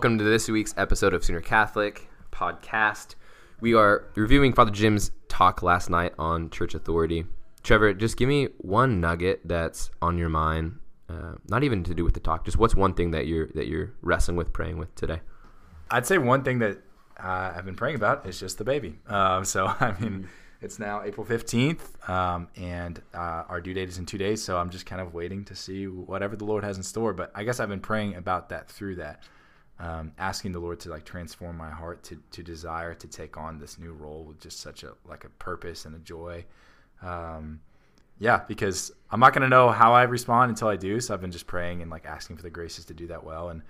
Welcome to this week's episode of Sooner Catholic podcast. We are reviewing Father Jim's talk last night on church authority. Trevor, just give me one nugget that's on your mind, uh, not even to do with the talk. Just what's one thing that you're that you're wrestling with, praying with today? I'd say one thing that uh, I've been praying about is just the baby. Um, so I mean, it's now April fifteenth, um, and uh, our due date is in two days. So I'm just kind of waiting to see whatever the Lord has in store. But I guess I've been praying about that through that, um, asking the Lord to like transform my heart to to desire to take on this new role with just such a like a purpose and a joy. Um, yeah, because I'm not going to know how I respond until I do. So I've been just praying and like asking for the graces to do that well. And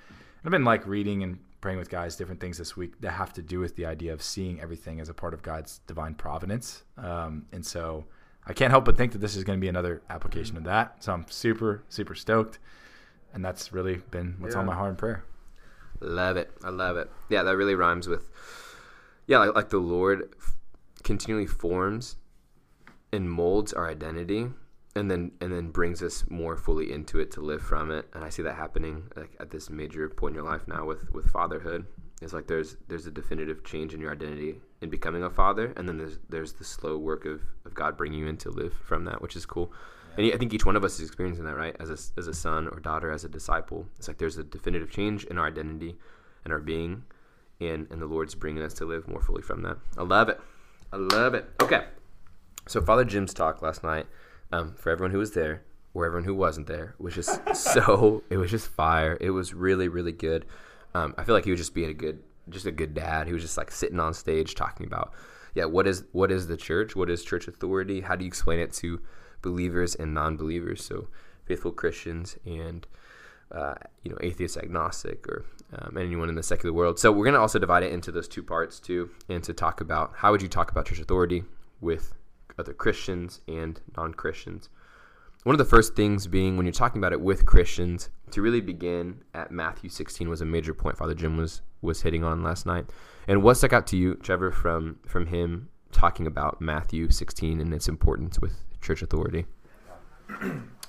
I've been like reading and praying with guys different things this week that have to do with the idea of seeing everything as a part of God's divine providence. Um, and so I can't help but think that this is going to be another application of that. So I'm super, super stoked. And that's really been what's yeah. on my heart in prayer. Love it. I love it. Yeah, that really rhymes with, yeah, like, like the Lord continually forms and molds our identity and then and then brings us more fully into it to live from it and i see that happening like at this major point in your life now with with fatherhood it's like there's there's a definitive change in your identity in becoming a father and then there's there's the slow work of of god bringing you in to live from that which is cool. And i think each one of us is experiencing that right as a, as a son or daughter as a disciple it's like there's a definitive change in our identity and our being and and the lord's bringing us to live more fully from that i love it i love it okay so father jim's talk last night um, for everyone who was there or everyone who wasn't there was just so it was just fire. It was really really good. Um, I feel like he was just being a good just a good dad. He was just like sitting on stage talking about yeah what is what is the church? What is church authority? How do you explain it to believers and non-believers? So faithful Christians and uh, you know atheist agnostic or um, anyone in the secular world. So we're going to also divide it into those two parts too, and to talk about how would you talk about church authority with other Christians and non Christians. One of the first things being when you're talking about it with Christians, to really begin at Matthew 16 was a major point Father Jim was was hitting on last night. And what stuck out to you, Trevor, from from him talking about Matthew 16 and its importance with church authority?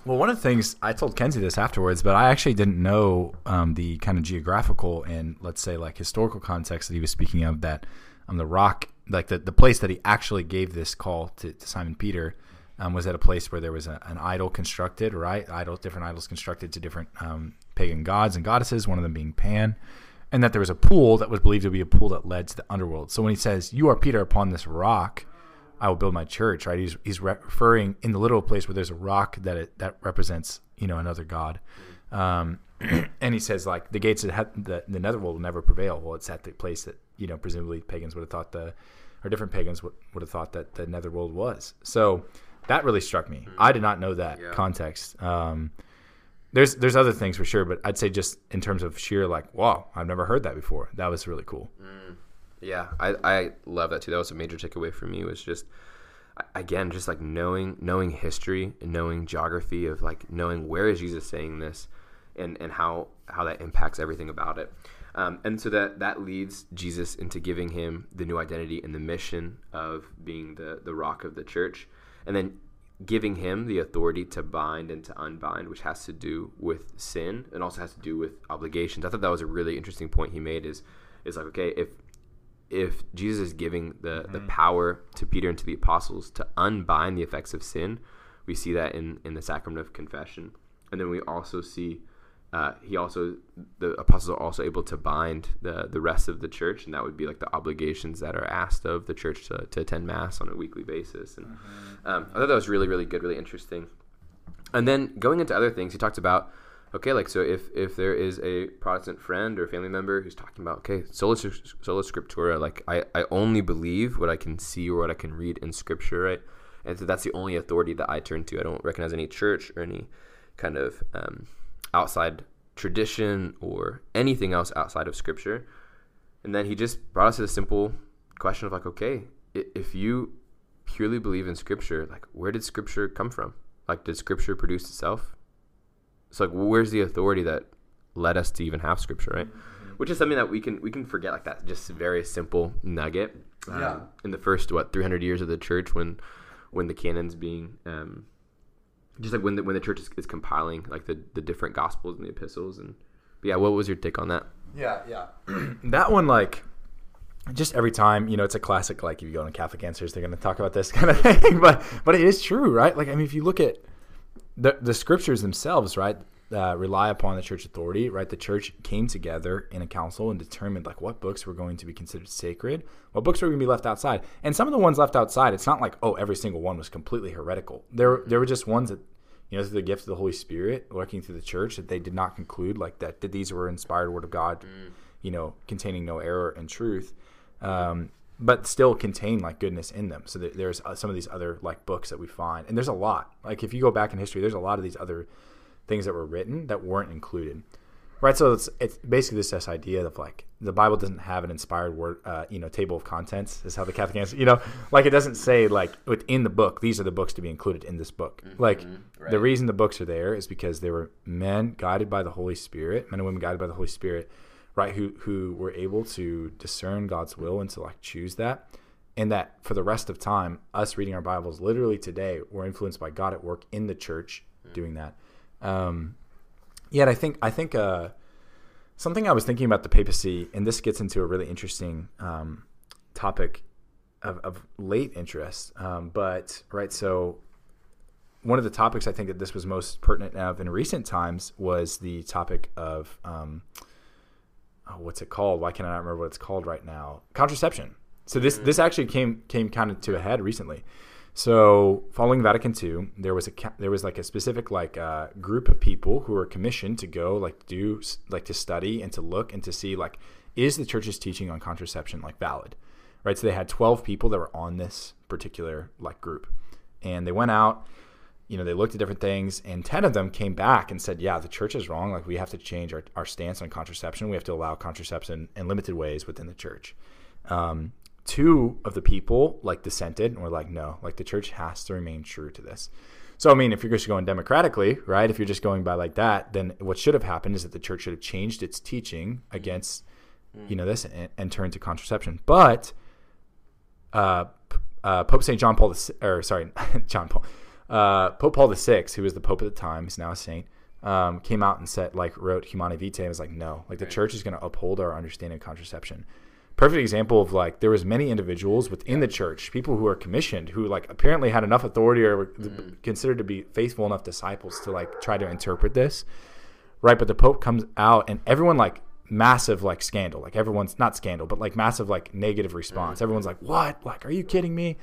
Well, one of the things I told Kenzie this afterwards, but I actually didn't know um, the kind of geographical and let's say like historical context that he was speaking of. That um, the rock like the, the place that he actually gave this call to, to Simon Peter um, was at a place where there was a, an idol constructed, right? Idol, different idols constructed to different um, pagan gods and goddesses, one of them being Pan, and that there was a pool that was believed to be a pool that led to the underworld. So when he says, "You are Peter upon this rock," I will build my church. Right? He's he's referring in the literal place where there's a rock that it, that represents you know another god. Um, and he says like the gates of the, the netherworld will never prevail. Well, it's at the place that you know presumably pagans would have thought the or different pagans would, would have thought that the netherworld was. So that really struck me. Mm-hmm. I did not know that yeah. context. Um, there's there's other things for sure, but I'd say just in terms of sheer like, wow, I've never heard that before. That was really cool. Mm. Yeah, I, I love that too. That was a major takeaway for me. Was just again just like knowing knowing history and knowing geography of like knowing where is Jesus saying this, and and how how that impacts everything about it. Um, and so that that leads Jesus into giving him the new identity and the mission of being the the rock of the church, and then giving him the authority to bind and to unbind, which has to do with sin and also has to do with obligations. I thought that was a really interesting point he made. Is is like okay if if Jesus is giving the mm-hmm. the power to Peter and to the apostles to unbind the effects of sin, we see that in in the sacrament of confession, and then we also see uh, he also the apostles are also able to bind the the rest of the church, and that would be like the obligations that are asked of the church to, to attend mass on a weekly basis. And mm-hmm. um, I thought that was really really good, really interesting. And then going into other things, he talked about okay, like so if if there is a Protestant friend or family member who's talking about okay, sola sola scriptura, like I I only believe what I can see or what I can read in Scripture, right? And so that's the only authority that I turn to. I don't recognize any church or any kind of um, outside tradition or anything else outside of scripture. And then he just brought us to the simple question of like, okay, if you purely believe in scripture, like where did scripture come from? Like did scripture produce itself? So like where's the authority that led us to even have scripture, right? Mm-hmm. Which is something that we can we can forget like that just very simple nugget. Yeah. Um, in the first what 300 years of the church when when the canons being um, just like when the, when the church is, is, compiling like the, the different gospels and the epistles and yeah, what was your take on that? Yeah, yeah. that one, like, just every time, you know, it's a classic. Like, if you go on Catholic Answers, they're going to talk about this kind of thing. but, but it is true, right? Like, I mean, if you look at the the scriptures themselves, right, uh, rely upon the church authority, right? The church came together in a council and determined like what books were going to be considered sacred, what books were going to be left outside, and some of the ones left outside, it's not like oh every single one was completely heretical. There there were just ones that you know through the gift of the Holy Spirit working through the church that they did not conclude like that that these were inspired word of God, mm. you know, containing no error and truth. Um, but still contain like goodness in them. So there's uh, some of these other like books that we find, and there's a lot. Like if you go back in history, there's a lot of these other things that were written that weren't included. Right, so it's it's basically this, this idea of like the Bible doesn't have an inspired word, uh, you know, table of contents is how the Catholic answer, you know, like it doesn't say like within the book these are the books to be included in this book. Mm-hmm, like right. the reason the books are there is because they were men guided by the Holy Spirit, men and women guided by the Holy Spirit, right? Who who were able to discern God's will and to like choose that, and that for the rest of time, us reading our Bibles literally today, we're influenced by God at work in the church mm-hmm. doing that. Um, yet I think I think uh, something I was thinking about the papacy, and this gets into a really interesting um, topic of, of, late interest. Um, but right, so one of the topics I think that this was most pertinent of in recent times was the topic of um, oh, what's it called? Why can I not remember what it's called right now? Contraception. So this mm. this actually came came kind of to a head recently. So, following Vatican II, there was a there was like a specific like uh, group of people who were commissioned to go like do like to study and to look and to see like is the church's teaching on contraception like valid, right? So they had twelve people that were on this particular like group, and they went out. You know, they looked at different things, and ten of them came back and said, "Yeah, the church is wrong. Like, we have to change our, our stance on contraception. We have to allow contraception in limited ways within the church." Um, two of the people like dissented and were like, no, like the church has to remain true to this. So, I mean, if you're just going democratically, right, if you're just going by like that, then what should have happened is that the church should have changed its teaching against, mm. you know, this and, and turned to contraception. But uh, uh, Pope St. John Paul, or sorry, John Paul, uh, Pope Paul VI, who was the Pope at the time, he's now a saint, um, came out and said, like, wrote Humanae Vitae and was like, no, like the right. church is going to uphold our understanding of contraception perfect example of like there was many individuals within the church people who are commissioned who like apparently had enough authority or were mm. considered to be faithful enough disciples to like try to interpret this right but the pope comes out and everyone like massive like scandal like everyone's not scandal but like massive like negative response mm. everyone's like what like are you kidding me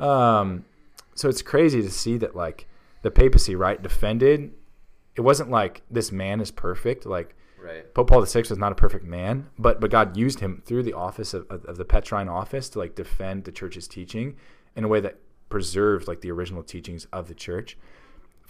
mm. um so it's crazy to see that like the papacy right defended it wasn't like this man is perfect like Right. Pope Paul VI was not a perfect man, but but God used him through the office of, of, of, the Petrine office to like defend the church's teaching in a way that preserved like the original teachings of the church.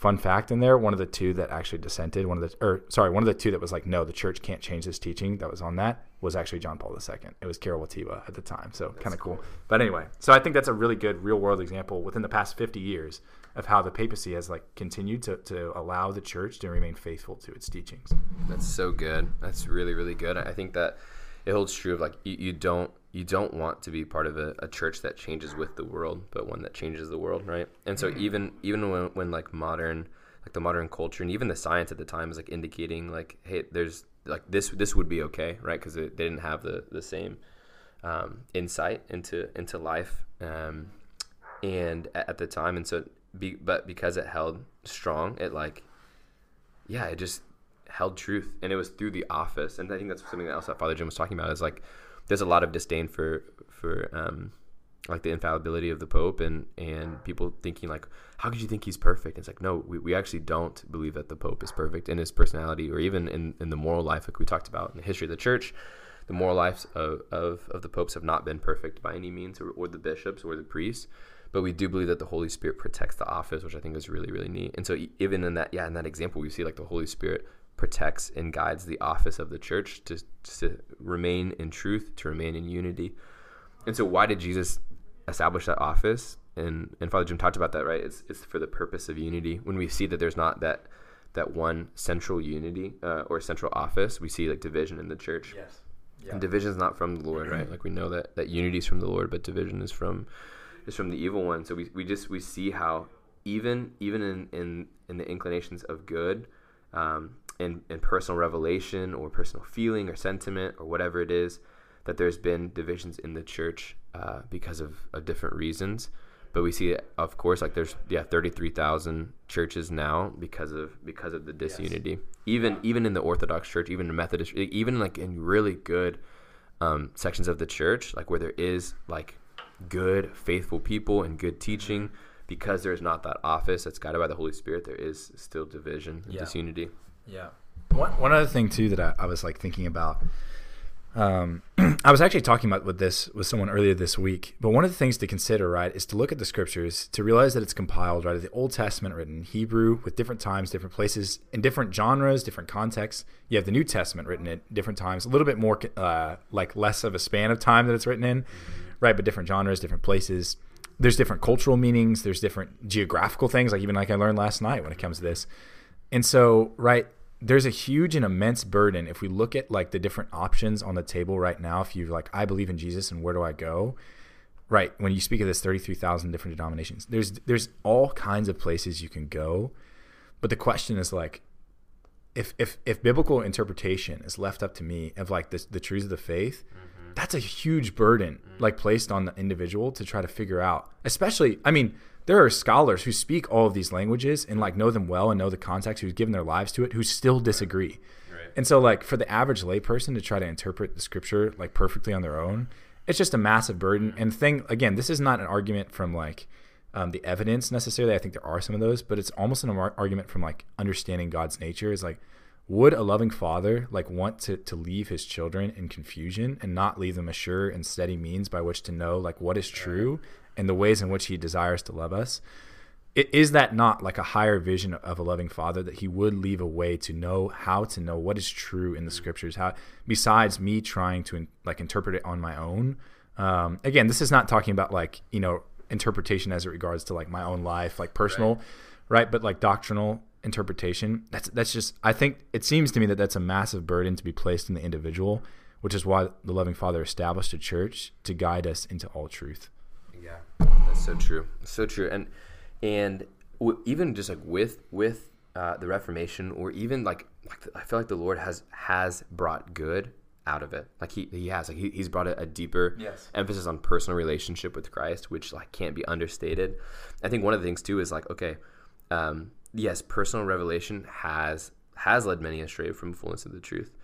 Fun fact in there, one of the two that actually dissented, one of the or sorry, one of the two that was like, no, the church can't change this teaching. That was on that was actually John Paul II. It was Karol Wojtyla at the time, so kind of cool. cool. But anyway, so I think that's a really good real world example within the past 50 years of how the papacy has like continued to, to allow the church to remain faithful to its teachings. That's so good. That's really really good. I think that it holds true of like you, you don't you don't want to be part of a, a, church that changes with the world, but one that changes the world, right? And so mm-hmm. even even when, when like modern like the modern culture and even the science at the time is like indicating like hey there's like this this would be okay right because they didn't have the the same um, insight into into life um, and at, at the time and so be, but because it held strong, it like, yeah, it just held truth, and it was through the office. And I think that's something else that Father Jim was talking about is like, there's a lot of disdain for for um, like the infallibility of the Pope, and and people thinking like, how could you think he's perfect? it's like, no, we, we actually don't believe that the Pope is perfect in his personality or even in in the moral life, like we talked about in the history of the Church. The moral lives of, of, of the popes have not been perfect by any means, or, or the bishops or the priests but we do believe that the Holy Spirit protects the office, which I think is really really neat. And so even in that yeah in that example, we see like the Holy Spirit protects and guides the office of the church to to remain in truth, to remain in unity. And so why did Jesus establish that office? And and Father Jim talked about that, right? It's it's for the purpose of unity. When we see that there's not that that one central unity uh, or central office, we see like division in the church. Yes. Yeah. And division is not from the Lord, right? Like we know that that unity is from the Lord, but division is from is from the evil one. So we, we just we see how even even in in, in the inclinations of good, um, in, in personal revelation or personal feeling or sentiment or whatever it is that there's been divisions in the church uh, because of, of different reasons but we see of course like there's yeah 33,000 churches now because of because of the disunity yes. even even in the orthodox church even in methodist even like in really good um, sections of the church like where there is like good faithful people and good teaching mm-hmm. because there's not that office that's guided by the holy spirit there is still division and yeah. disunity yeah one, one other thing too that I, I was like thinking about um, I was actually talking about with this with someone earlier this week, but one of the things to consider, right, is to look at the scriptures to realize that it's compiled, right, the Old Testament written in Hebrew with different times, different places, in different genres, different contexts. You have the New Testament written at different times, a little bit more uh, like less of a span of time that it's written in, right, but different genres, different places. There's different cultural meanings. There's different geographical things, like even like I learned last night when it comes to this. And so, right, there's a huge and immense burden if we look at like the different options on the table right now if you're like i believe in jesus and where do i go right when you speak of this 33000 different denominations there's there's all kinds of places you can go but the question is like if if if biblical interpretation is left up to me of like the, the truths of the faith mm-hmm. that's a huge burden mm-hmm. like placed on the individual to try to figure out especially i mean there are scholars who speak all of these languages and like know them well and know the context who've given their lives to it who still disagree. Right. and so like for the average layperson to try to interpret the scripture like perfectly on their own it's just a massive burden. And thing again this is not an argument from like um, the evidence necessarily. I think there are some of those but it's almost an argument from like understanding god's nature is like would a loving father like want to, to leave his children in confusion and not leave them a sure and steady means by which to know like what is true and the ways in which he desires to love us is that not like a higher vision of a loving father that he would leave a way to know how to know what is true in the scriptures? How besides me trying to like interpret it on my own um, again this is not talking about like you know interpretation as it regards to like my own life like personal right, right? but like doctrinal interpretation that's that's just i think it seems to me that that's a massive burden to be placed in the individual which is why the loving father established a church to guide us into all truth yeah, that's so true. So true. And and w- even just like with with uh, the Reformation, or even like, like I feel like the Lord has has brought good out of it. Like he he has like he, he's brought a, a deeper yes. emphasis on personal relationship with Christ, which like can't be understated. I think one of the things too is like okay, um, yes, personal revelation has has led many astray from fullness of the truth,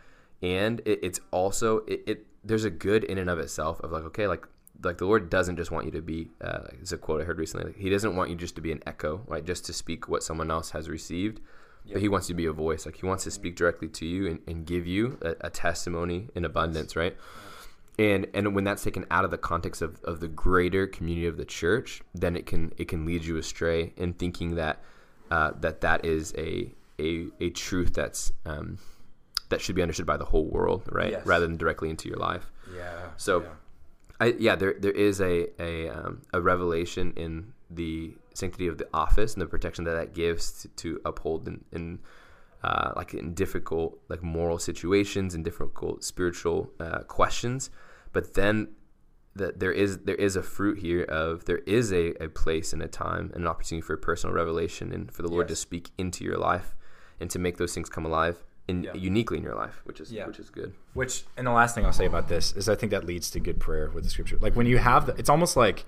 and it, it's also it, it there's a good in and of itself of like okay like like the Lord doesn't just want you to be. Uh, it's a quote I heard recently. Like, he doesn't want you just to be an echo, right? Just to speak what someone else has received, yep. but He wants you to be a voice. Like He wants to speak directly to you and, and give you a, a, testimony in abundance, right? And and when that's taken out of the context of, of the greater community of the church, then it can it can lead you astray in thinking that uh, that that is a a, a truth that's um, that should be understood by the whole world, right? Yes. Rather than directly into your life. Yeah. So. Yeah I, yeah, there there is a a, um, a revelation in the sanctity of the office and the protection that that gives to, to uphold in, in uh, like in difficult like moral situations and difficult spiritual uh, questions. But then that there is there is a fruit here of there is a, a place and a time and an opportunity for personal revelation and for the Lord yes. to speak into your life and to make those things come alive in yeah. uniquely in your life, which is yeah. which is good. Which and the last thing I'll say about this is I think that leads to good prayer with the scripture. Like when you have the, it's almost like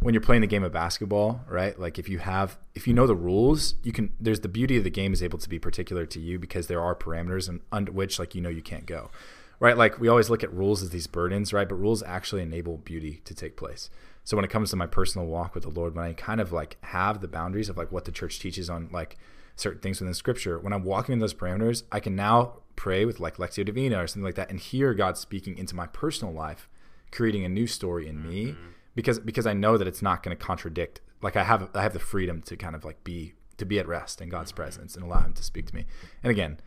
when you're playing the game of basketball, right? Like if you have if you know the rules, you can. There's the beauty of the game is able to be particular to you because there are parameters and under which like you know you can't go, right? Like we always look at rules as these burdens, right? But rules actually enable beauty to take place. So when it comes to my personal walk with the Lord, when I kind of like have the boundaries of like what the church teaches on like certain things within scripture, when I'm walking in those parameters, I can now pray with like Lectio Divina or something like that and hear God speaking into my personal life, creating a new story in me mm-hmm. because because I know that it's not going to contradict. Like I have I have the freedom to kind of like be to be at rest in God's mm-hmm. presence and allow him to speak to me. And again,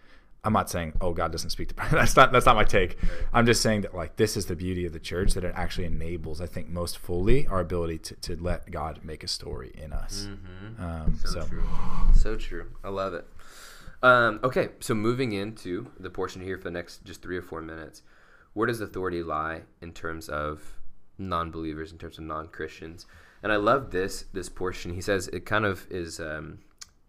I'm not saying oh God doesn't speak to that's not that's not my take. I'm just saying that like this is the beauty of the church that it actually enables I think most fully our ability to, to let God make a story in us. Mm-hmm. Um, so, so, true, so true. I love it. Um, okay, so moving into the portion here for the next just three or four minutes, where does authority lie in terms of non-believers, in terms of non-Christians? And I love this this portion. He says it kind of is um,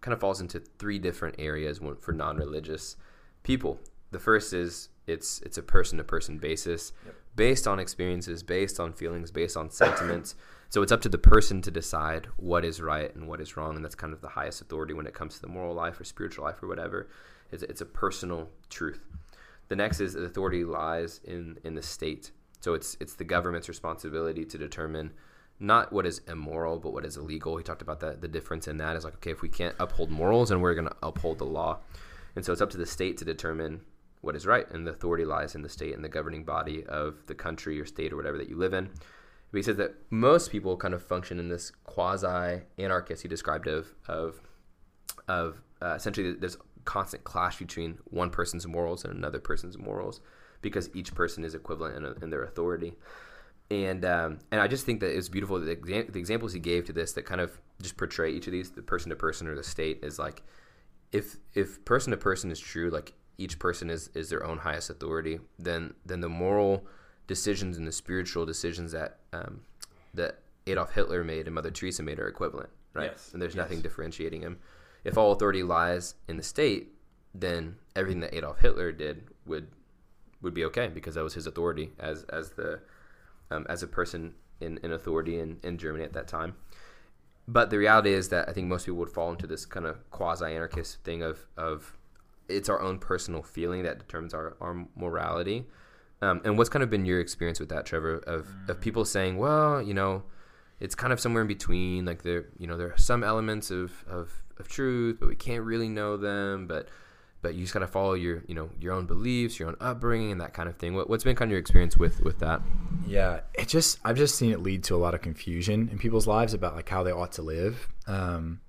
kind of falls into three different areas for non-religious people. The first is it's it's a person to person basis, Yep. based on experiences, based on feelings, based on sentiments. So it's up to the person to decide what is right and what is wrong, and that's kind of the highest authority when it comes to the moral life or spiritual life or whatever. It's, it's a personal truth. The next is the authority lies in in the state. So it's it's the government's responsibility to determine not what is immoral, but what is illegal. He talked about that. The difference in that is like, okay, if we can't uphold morals, and we're going to uphold the law. And so it's up to the state to determine what is right, and the authority lies in the state and the governing body of the country or state or whatever that you live in. But he says that most people kind of function in this quasi anarchist he described of of of uh, essentially there's constant clash between one person's morals and another person's morals because each person is equivalent in, in their authority and um, and I just think that it's beautiful the, exa- the examples he gave to this that kind of just portray each of these the person to person or the state is like if if person to person is true like each person is is their own highest authority then then the moral decisions and the spiritual decisions that um, that Adolf Hitler made and Mother Teresa made are equivalent right Yes, and there's yes. nothing differentiating them if all authority lies in the state then everything that Adolf Hitler did would would be okay because that was his authority as as the um, as a person in, in authority in, in Germany at that time. But the reality is that I think most people would fall into this kind of quasi anarchist thing of, of it's our own personal feeling that determines our, our morality. Um, and what's kind of been your experience with that, Trevor, of, of people saying, well, you know, it's kind of somewhere in between. Like there, you know, there are some elements of, of, of truth, but we can't really know them. But but you just gotta follow your you know your own beliefs, your own upbringing, and that kind of thing. What, what's been kind of your experience with with that? Yeah, it just I've just seen it lead to a lot of confusion in people's lives about like how they ought to live. Um,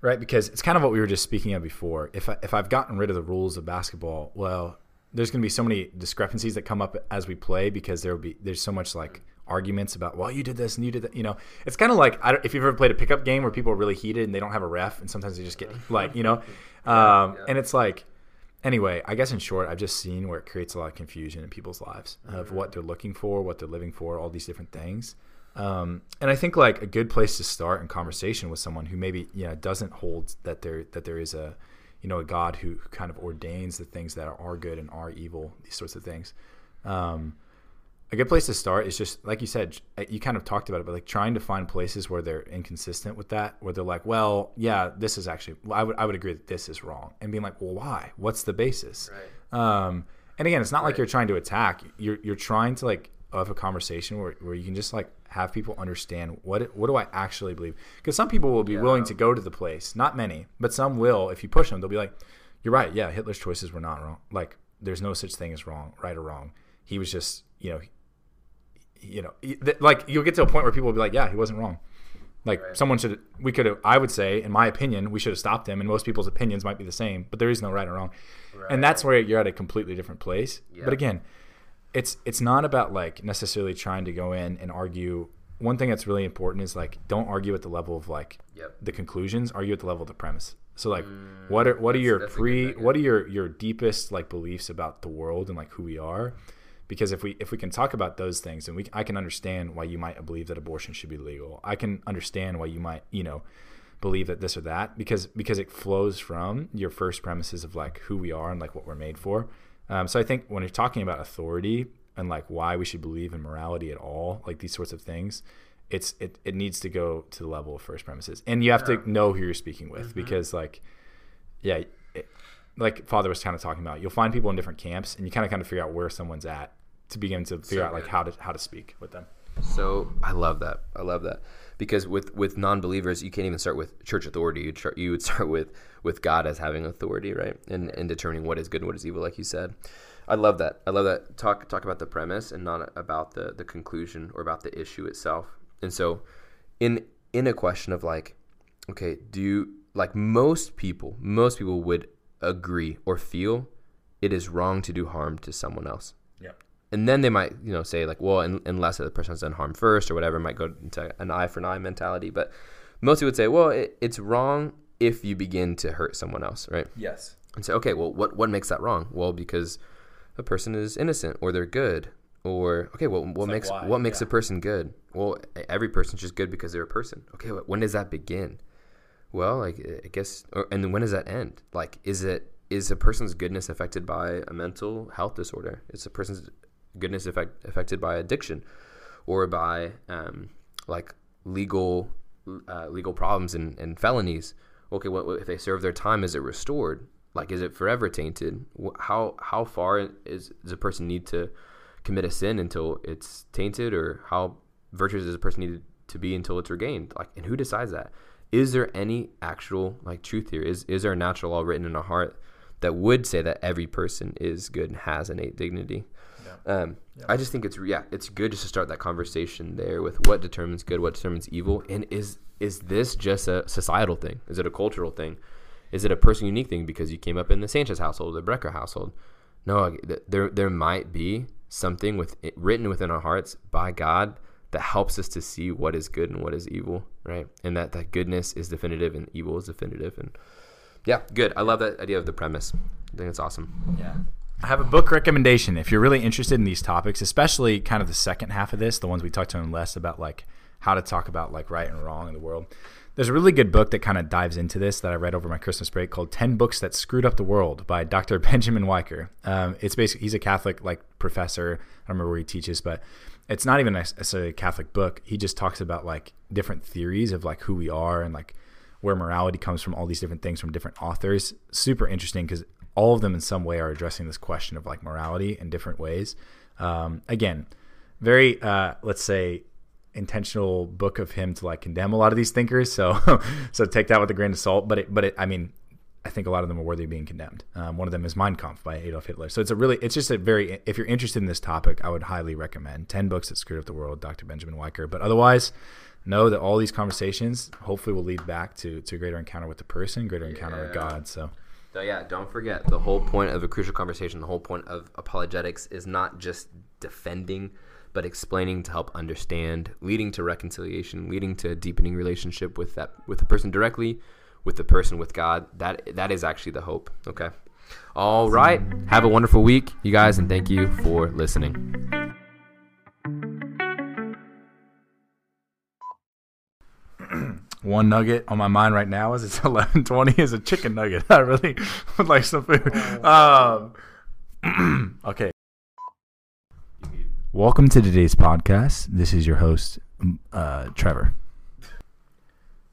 right, because it's kind of what we were just speaking of before. If I, if I've gotten rid of the rules of basketball, well, there's going to be so many discrepancies that come up as we play because there will be there's so much like arguments about well you did this and you did that you know it's kind of like I don't, if you've ever played a pickup game where people are really heated and they don't have a ref and sometimes they just get like you know um, and it's like anyway, I guess in short, I've just seen where it creates a lot of confusion in people's lives of what they're looking for, what they're living for, all these different things. Um, and I think like a good place to start in conversation with someone who maybe you know doesn't hold that there that there is a you know a God who kind of ordains the things that are good and are evil, these sorts of things. Um, a good place to start is just like you said you kind of talked about it but like trying to find places where they're inconsistent with that where they're like well yeah this is actually i would i would agree that this is wrong and being like well why? What's the basis? Right. um and again it's not like you're trying to attack you're you're trying to like have a conversation where, where you can just like have people understand what what do i actually believe? Because some people will be Yeah. willing to go to the place not many but some will if you push them they'll be like you're right yeah hitler's choices were not wrong like there's no such thing as wrong right or wrong. He was just you know you know, like you'll get to a point where people will be like, yeah, he wasn't wrong. Like Right. someone should, we could have, I would say, in my opinion, we should have stopped him. And most people's opinions might be the same, but there is no right or wrong. And that's where you're at a completely different place. Yeah. But again, it's it's not about like necessarily trying to go in and argue. One thing that's really important is like don't argue at the level of like Yep. the conclusions. Argue at the level of the premise. So like, what are what are Mm, your that's a good pre what are your your deepest like beliefs about the world and like who we are? Because if we if we can talk about those things, and we I can understand why you might believe that abortion should be legal. I can understand why you might you know believe that this or that because because it flows from your first premises of like who we are and like what we're made for. Um, so I think when you're talking about authority and like why we should believe in morality at all, like these sorts of things, it's it, it needs to go to the level of first premises, and you have to know who you're speaking with because like yeah. Like Father was kind of talking about, you'll find people in different camps, and you kind of kind of figure out where someone's at to begin to figure So out like how to how to speak with them. So I love that. I love that because with with non-believers, you can't even start with church authority. You tr- you would start with with God as having authority, right? And and determining what is good and what is evil, like you said. I love that. I love that. Talk talk about the premise and not about the the conclusion or about the issue itself. And so, in in a question of like, okay, do you like most people? Most people would agree or feel it is wrong to do harm to someone else Yep. and then they might you know say like well un- unless the person's done harm first or whatever might go into an eye for an eye mentality but most people would say well it, it's wrong if you begin to hurt someone else right Yes. and say okay well what what makes that wrong well because a person is innocent or they're good or okay well what like makes why? what makes Yeah. a person good well every person's just good because they're a person okay wh- when does that begin well like i guess or, and when does that end like is it is a person's goodness affected by a mental health disorder? Is a person's goodness affect, affected by addiction or by um, like legal uh, legal problems and, and felonies? Okay, what if they serve their time? Is it restored? Like, is it forever tainted? How how far is does a person need to commit a sin until it's tainted, or how virtuous does a person need to be until it's regained? Like, and who decides that? Is there any actual like truth here? Is is there a natural law written in our heart that would say that every person is good and has innate dignity? Yeah. Um, yeah. I just think it's yeah, it's good just to start that conversation there with what determines good, what determines evil, and is is this just a societal thing? Is it a cultural thing? Is it a person unique thing because you came up in the Sanchez household, the Brecker household? No, there there might be something with written within our hearts by God that helps us to see what is good and what is evil, right? And that that goodness is definitive and evil is definitive. And yeah, good. I love that idea of the premise. I think it's awesome. Yeah. I have a book recommendation if you're really interested in these topics, especially kind of the second half of this, the ones we talked on less about like how to talk about like right and wrong in the world. There's a really good book that kind of dives into this that I read over my Christmas break called 10 Books That Screwed Up the World by Dr. Benjamin Wiker. Um, it's basically, he's a Catholic like professor. I don't remember where he teaches, but it's not even necessarily a Catholic book. He just talks about like different theories of like who we are and like where morality comes from, all these different things from different authors. Super interesting because all of them in some way are addressing this question of like morality in different ways. Um, again, very, uh, let's say, intentional book of him to like condemn a lot of these thinkers. So so take that with a grain of salt. But it, but it, I mean, I think a lot of them are worthy of being condemned. Um, one of them is Mein Kampf by Adolf Hitler. So it's a really it's just a very if you're interested in this topic, I would highly recommend Ten Books That Screwed Up the World, Dr. Benjamin Wiker. But otherwise. Know that all these conversations hopefully will lead back to, to a greater encounter with the person, greater encounter with God. So so yeah, don't forget the whole point of a crucial conversation, the whole point of apologetics is not just defending but explaining to help understand, leading to reconciliation, leading to a deepening relationship with that with the person directly, with the person with God. That that is actually the hope. Okay. All right. Have a wonderful week, you guys, and thank you for listening. One nugget on my mind right now is it's eleven twenty is a chicken nugget. I really would like some food. Oh. Um, okay. Welcome to today's podcast. This is your host, uh, Trevor.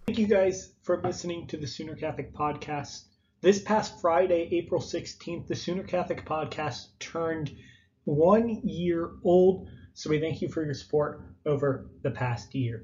Thank you guys for listening to the Sooner Catholic Podcast. This past Friday, April 16th, the Sooner Catholic Podcast turned one year old. So we thank you for your support over the past year.